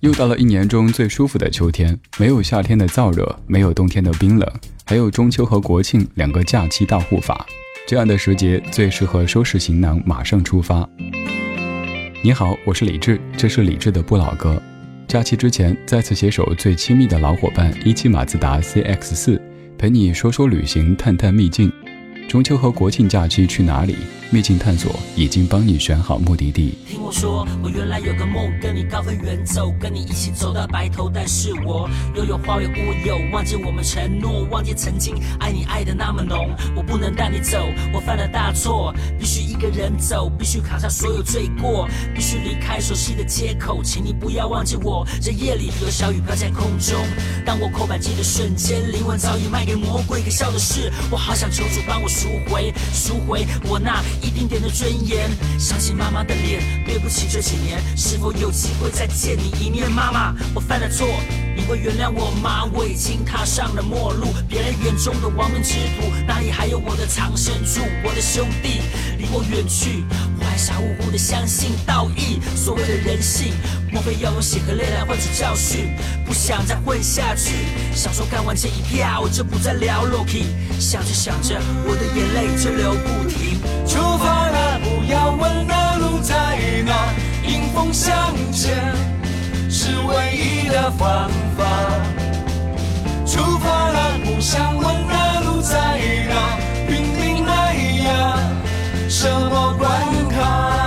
又到了一年中最舒服的秋天，没有夏天的燥热，没有冬天的冰冷，还有中秋和国庆两个假期大护法。这样的时节最适合收拾行囊，马上出发。你好，我是李志，这是李志的不老歌。假期之前，再次携手最亲密的老伙伴一汽马自达 CX 四，陪你说说旅行，探探秘境。中秋和国庆假期去哪里？秘境探索已经帮你选好目的地。听我说，我原来有个梦，跟你高飞远走，跟你一起走到白头。但是我又有花有乌有，忘记我们承诺，忘记曾经爱你爱的那么浓。我不能带你走，我犯了大错，必须一个人走，必须扛下所有罪过，必须离开熟悉的街口。请你不要忘记我，这夜里有小雨飘在空中。当我扣扳机的瞬间，灵魂早已卖给魔鬼。可笑的是，我好想求主帮我赎回，赎回我那。一丁点的尊严，想起妈妈的脸，对不起这几年，是否有机会再见你一面？妈妈，我犯了错，你会原谅我吗？我已经踏上了末路，别人眼中的亡命之徒，哪里还有我的藏身处？我的兄弟离我远去，我还傻乎乎的相信道义，所谓的人性，莫非要用血和泪来换取教训？不想再混下去，想说干完这一票，我就不再聊 Loki。想着想着，我的眼泪就流不停。出发了，不要问那路在哪，迎风向前是唯一的方法。出发了，不想问那路在哪，云顶那呀，什么关卡？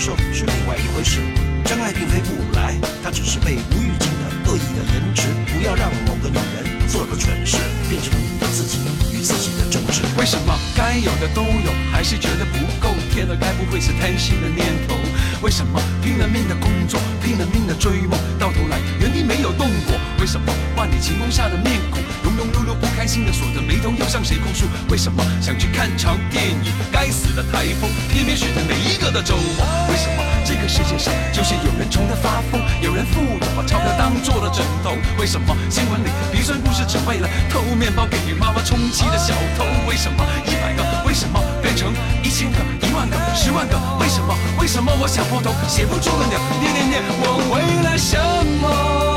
受是另外一回事。真爱并非不来，它只是被无预警的恶意的延迟。不要让某个女人做个蠢事，变成你自己与自己的争执。为什么该有的都有，还是觉得不够？天了，该不会是贪心的念头？为什么拼了命的工作，拼了命的追梦，到头来原地没有动过？为什么万里晴空下的面孔，庸庸碌碌不开心的锁着眉头，要向谁控诉？为什么想去看场电影，该死的台风偏偏选在每一个的周末？为什么这个世界上就是有人穷得发疯，有人富有把钞票当做了枕头？为什么新闻里鼻酸故事只为了偷面包给妈妈充饥的小偷？为什么一百个为什么变成一千个、一万个、十万个？为什么？为什么我想破头写不出个鸟？念念念，我为了什么？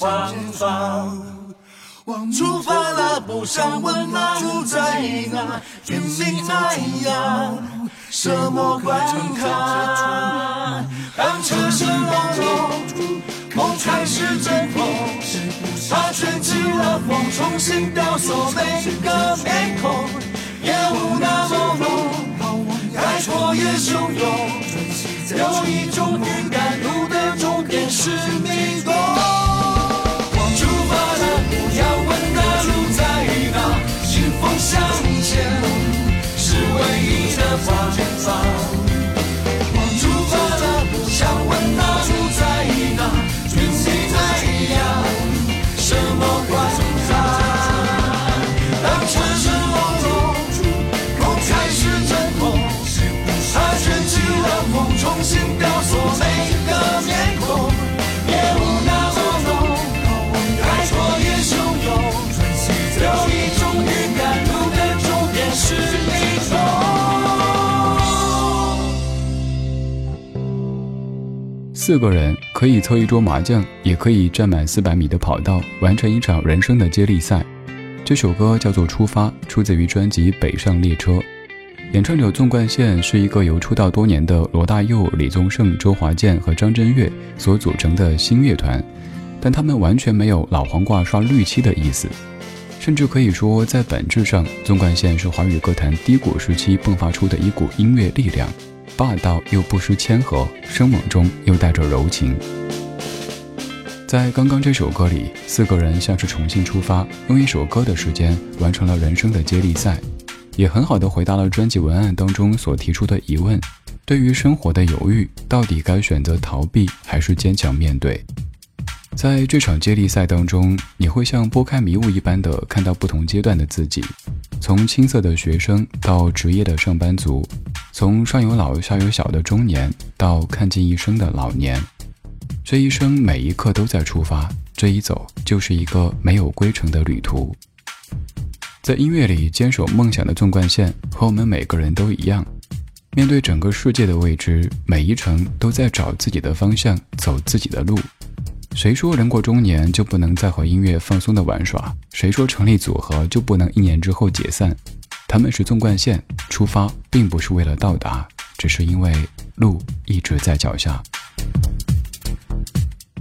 一的方。出发了，不想问那路在哪，拼命迈呀，什么关卡？当车声隆隆，梦开始阵痛，它卷起了风，重新雕塑每个面孔。夜雾那么浓，开阔也汹涌，有一种预感，路的终点是迷宫。向前，是唯一的方法。出发了，想问那路在哪？群星在呀，什么关卡？当城市朦胧，梦开始震动，他卷起了梦，重新。四个人可以凑一桌麻将，也可以站满四百米的跑道，完成一场人生的接力赛。这首歌叫做《出发》，出自于专辑《北上列车》。演唱者纵贯线是一个由出道多年的罗大佑、李宗盛、周华健和张震岳所组成的新乐团，但他们完全没有老黄瓜刷绿漆的意思，甚至可以说，在本质上，纵贯线是华语歌坛低谷时期迸发出的一股音乐力量，霸道又不失谦和，生猛中又带着柔情。在刚刚这首歌里，四个人像是重新出发，用一首歌的时间完成了人生的接力赛。也很好的回答了专辑文案当中所提出的疑问：对于生活的犹豫，到底该选择逃避还是坚强面对？在这场接力赛当中，你会像拨开迷雾一般的看到不同阶段的自己，从青涩的学生到职业的上班族，从上有老下有小的中年到看尽一生的老年。这一生每一刻都在出发，这一走就是一个没有归程的旅途。在音乐里坚守梦想的纵贯线，和我们每个人都一样，面对整个世界的未知，每一程都在找自己的方向，走自己的路。谁说人过中年就不能再和音乐放松的玩耍？谁说成立组合就不能一年之后解散？他们是纵贯线出发，并不是为了到达，只是因为路一直在脚下。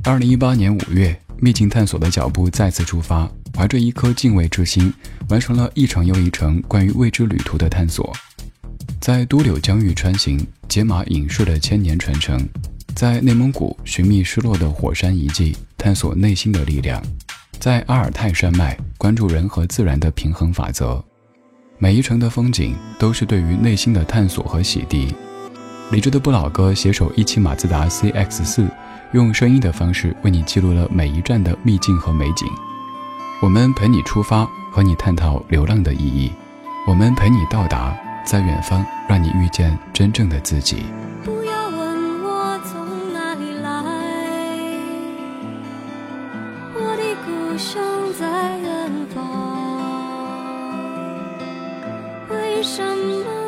二零一八年五月，秘境探索的脚步再次出发。怀着一颗敬畏之心，完成了一程又一程关于未知旅途的探索，在都柳疆域穿行，解码隐士的千年传承；在内蒙古寻觅失落的火山遗迹，探索内心的力量；在阿尔泰山脉关注人和自然的平衡法则。每一程的风景都是对于内心的探索和洗涤。理智的不老哥携手一汽马自达 CX 四，用声音的方式为你记录了每一站的秘境和美景。我们陪你出发，和你探讨流浪的意义；我们陪你到达，在远方，让你遇见真正的自己。不要问我从哪里来，我的故乡在远方。什么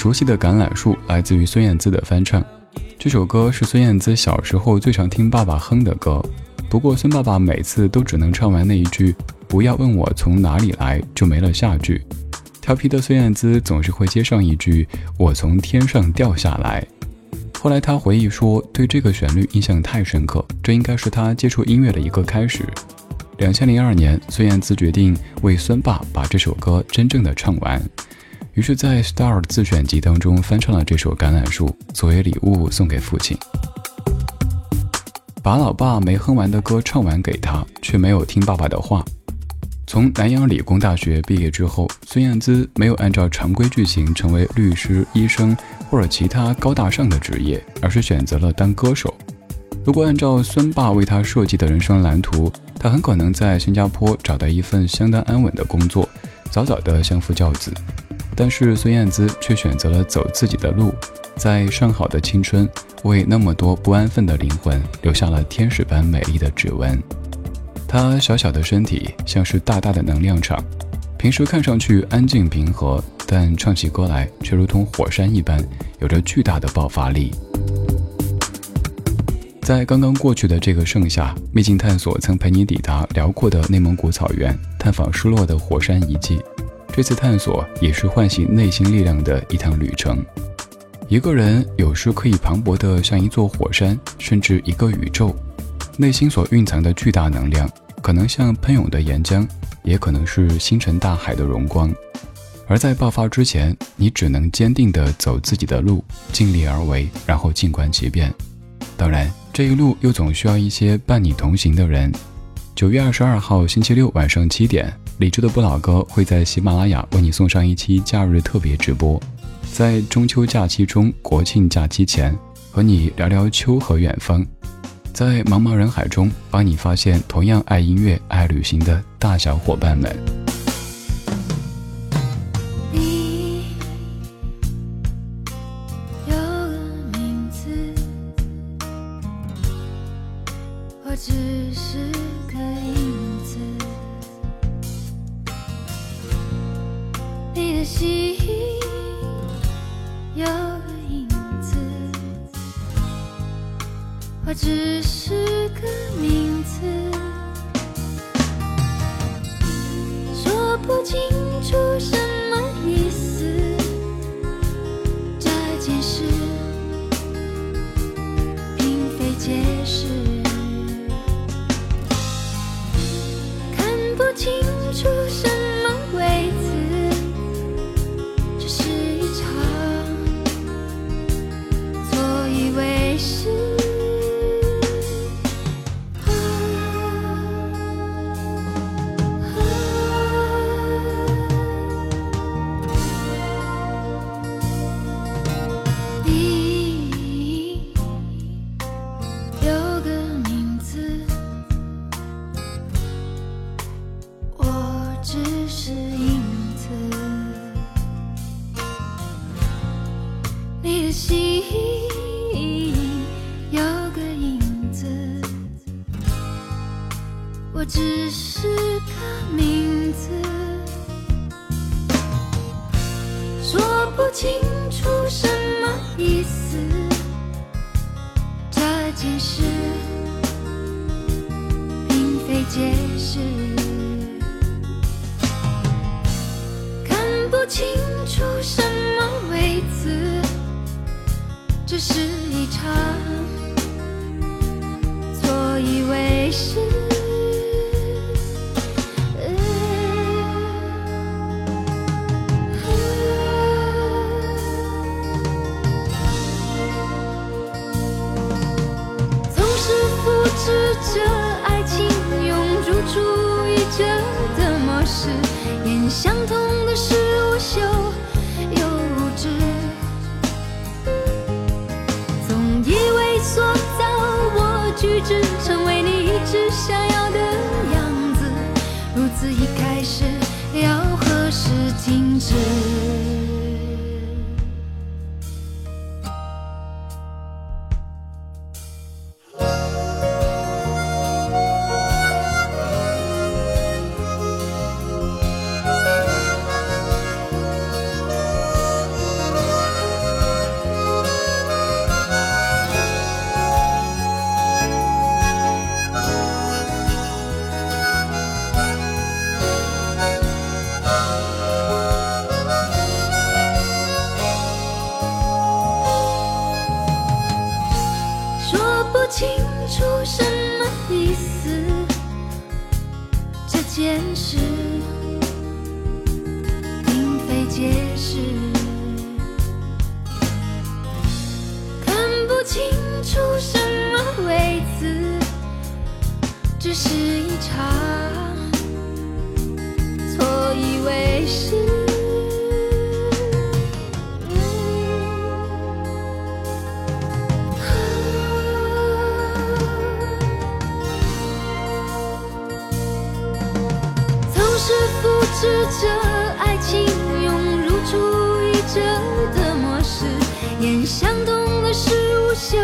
熟悉的《橄榄树》来自于孙燕姿的翻唱。这首歌是孙燕姿小时候最常听爸爸哼的歌，不过孙爸爸每次都只能唱完那一句“不要问我从哪里来”，就没了下句。调皮的孙燕姿总是会接上一句“我从天上掉下来”。后来她回忆说，对这个旋律印象太深刻，这应该是她接触音乐的一个开始。两千零二年，孙燕姿决定为孙爸把这首歌真正的唱完。于是，在 Star 自选集当中翻唱了这首《橄榄树》，作为礼物送给父亲。把老爸没哼完的歌唱完给他，却没有听爸爸的话。从南洋理工大学毕业之后，孙燕姿没有按照常规剧情成为律师、医生或者其他高大上的职业，而是选择了当歌手。如果按照孙爸为他设计的人生蓝图，他很可能在新加坡找到一份相当安稳的工作，早早的相夫教子。但是孙燕姿却选择了走自己的路，在上好的青春，为那么多不安分的灵魂留下了天使般美丽的指纹。她小小的身体像是大大的能量场，平时看上去安静平和，但唱起歌来却如同火山一般，有着巨大的爆发力。在刚刚过去的这个盛夏，秘境探索曾陪你抵达辽阔的内蒙古草原，探访失落的火山遗迹。这次探索也是唤醒内心力量的一趟旅程。一个人有时可以磅礴的像一座火山，甚至一个宇宙。内心所蕴藏的巨大能量，可能像喷涌的岩浆，也可能是星辰大海的荣光。而在爆发之前，你只能坚定地走自己的路，尽力而为，然后静观其变。当然，这一路又总需要一些伴你同行的人。九月二十二号星期六晚上七点，李志的不老歌会在喜马拉雅为你送上一期假日特别直播，在中秋假期中、国庆假期前，和你聊聊秋和远方，在茫茫人海中帮你发现同样爱音乐、爱旅行的大小伙伴们。是个影子。你的心有个影子。我只是个名字。说不清楚是。You. 试着爱情涌入主义者的模式，演相同的事无休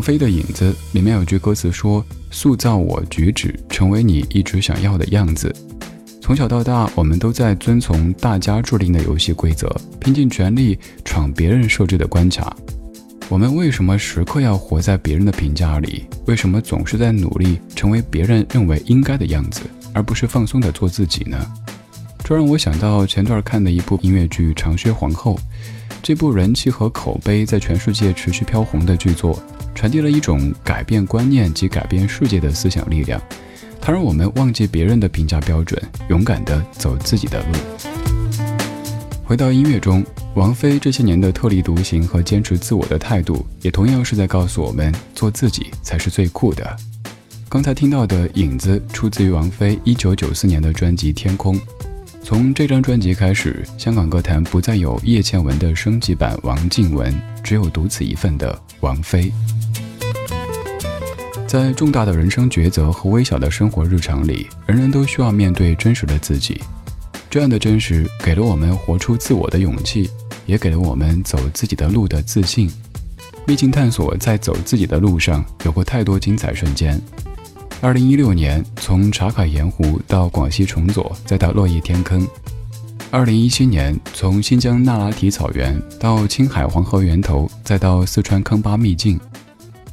王菲的《影子》里面有句歌词说：“塑造我举止，成为你一直想要的样子。”从小到大，我们都在遵从大家制定的游戏规则，拼尽全力闯别人设置的关卡。我们为什么时刻要活在别人的评价里？为什么总是在努力成为别人认为应该的样子，而不是放松的做自己呢？这让我想到前段看的一部音乐剧《长靴皇后》。这部人气和口碑在全世界持续飘红的剧作，传递了一种改变观念及改变世界的思想力量。它让我们忘记别人的评价标准，勇敢地走自己的路。回到音乐中，王菲这些年的特立独行和坚持自我的态度，也同样是在告诉我们，做自己才是最酷的。刚才听到的《影子》出自于王菲1994年的专辑《天空》。从这张专辑开始，香港歌坛不再有叶倩文的升级版王靖雯，只有独此一份的王菲。在重大的人生抉择和微小的生活日常里，人人都需要面对真实的自己。这样的真实，给了我们活出自我的勇气，也给了我们走自己的路的自信。历经探索，在走自己的路上，有过太多精彩瞬间。二零一六年，从茶卡盐湖到广西崇左，再到落叶天坑；二零一七年，从新疆那拉提草原到青海黄河源头，再到四川坑巴秘境；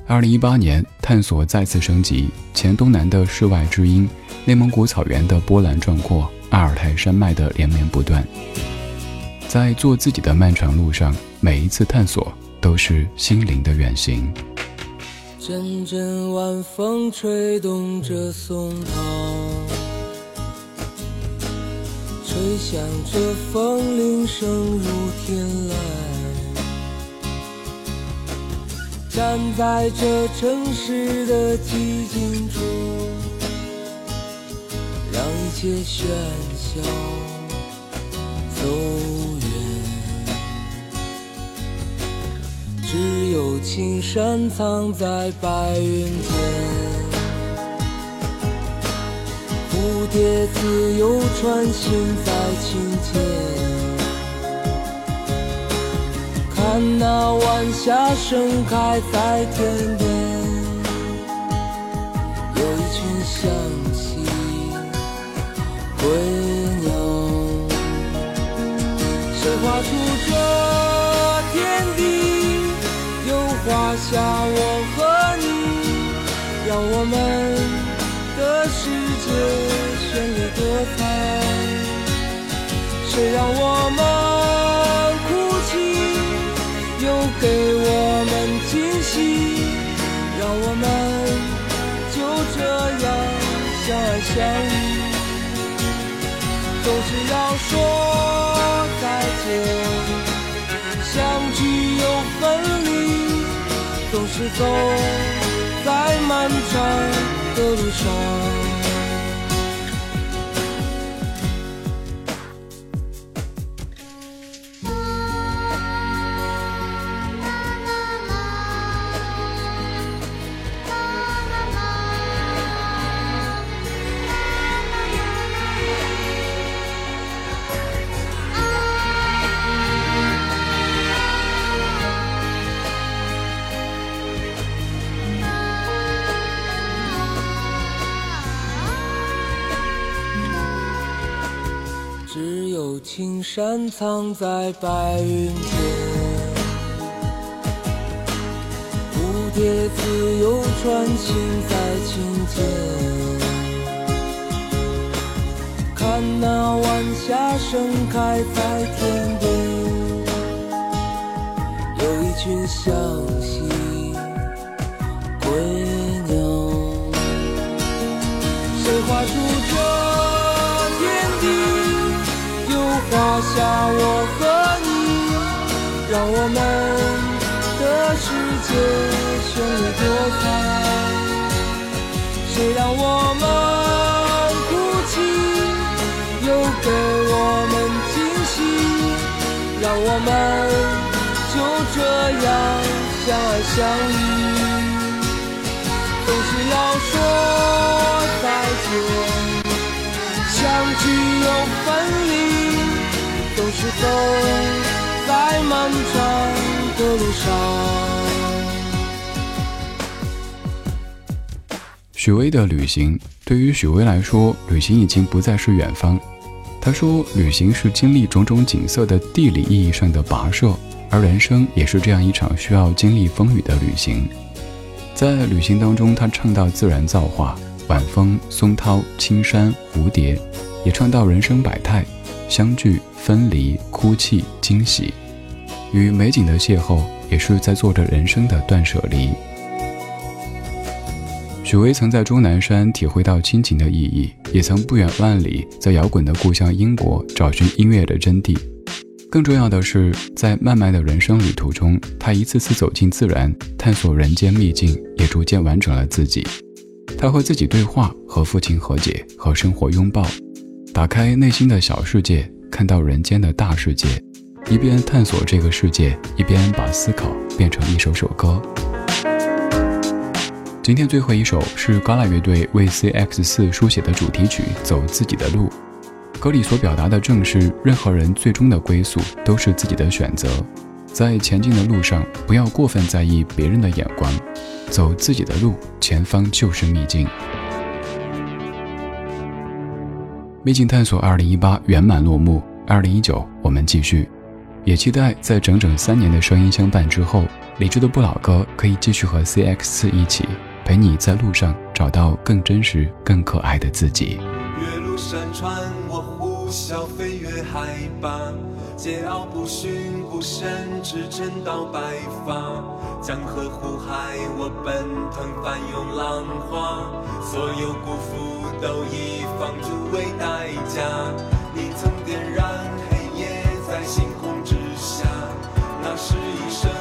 二零一八年，探索再次升级，黔东南的世外之音，内蒙古草原的波澜壮阔，阿尔泰山脉的连绵不断。在做自己的漫长路上，每一次探索都是心灵的远行。阵阵晚风吹动着松涛，吹响着风铃声如天籁。站在这城市的寂静处，让一切喧嚣走只有青山藏在白云间，蝴蝶自由穿行在清涧。看那晚霞盛开在天边，有一群向西归鸟，谁画出这天地？下我和你，让我们的世界绚丽多彩。谁让我们哭泣？又给我们惊喜，让我们就这样相爱相依。总是要说再见，总是走在漫长的路上。青山藏在白云间，蝴蝶自由穿行在清涧。看那晚霞盛开在天边，有一群小溪归鸟。谁画出这下我和你，让我们的世界绚丽多彩。谁让我们哭泣，又给我们惊喜，让我们就这样相爱相依。总是要说再见，相聚又分离，走在漫长的路上。许巍的旅行，对于许巍来说，旅行已经不再是远方。他说，旅行是经历种种景色的地理意义上的跋涉，而人生也是这样一场需要经历风雨的旅行。在旅行当中，他唱到自然造化，晚风、松涛、青山、蝴蝶，也唱到人生百态，相聚、分离、哭泣、惊喜，与美景的邂逅，也是在做着人生的断舍离。许巍曾在终南山体会到亲情的意义，也曾不远万里在摇滚的故乡英国找寻音乐的真谛。更重要的是，在漫漫的人生旅途中，他一次次走进自然，探索人间秘境，也逐渐完整了自己。他和自己对话，和父亲和解，和生活拥抱，打开内心的小世界，看到人间的大世界，一边探索这个世界，一边把思考变成一首首歌。今天最后一首是嘎啦乐队为 CX 四书写的主题曲《走自己的路》，歌里所表达的正是任何人最终的归宿都是自己的选择，在前进的路上不要过分在意别人的眼光，走自己的路，前方就是秘境。秘境探索二零一八圆满落幕，二零一九我们继续，也期待在整整三年的声音相伴之后，理智的不老哥可以继续和 CX 四一起。陪你在路上找到更真实、更可爱的自己。越路山川，我呼啸飞越海拔，桀骜不驯，孤身驰骋到白发，江河湖海，我奔腾翻涌浪花，所有辜负都以放逐为代价，你曾点燃黑夜在星空之下，那是一生。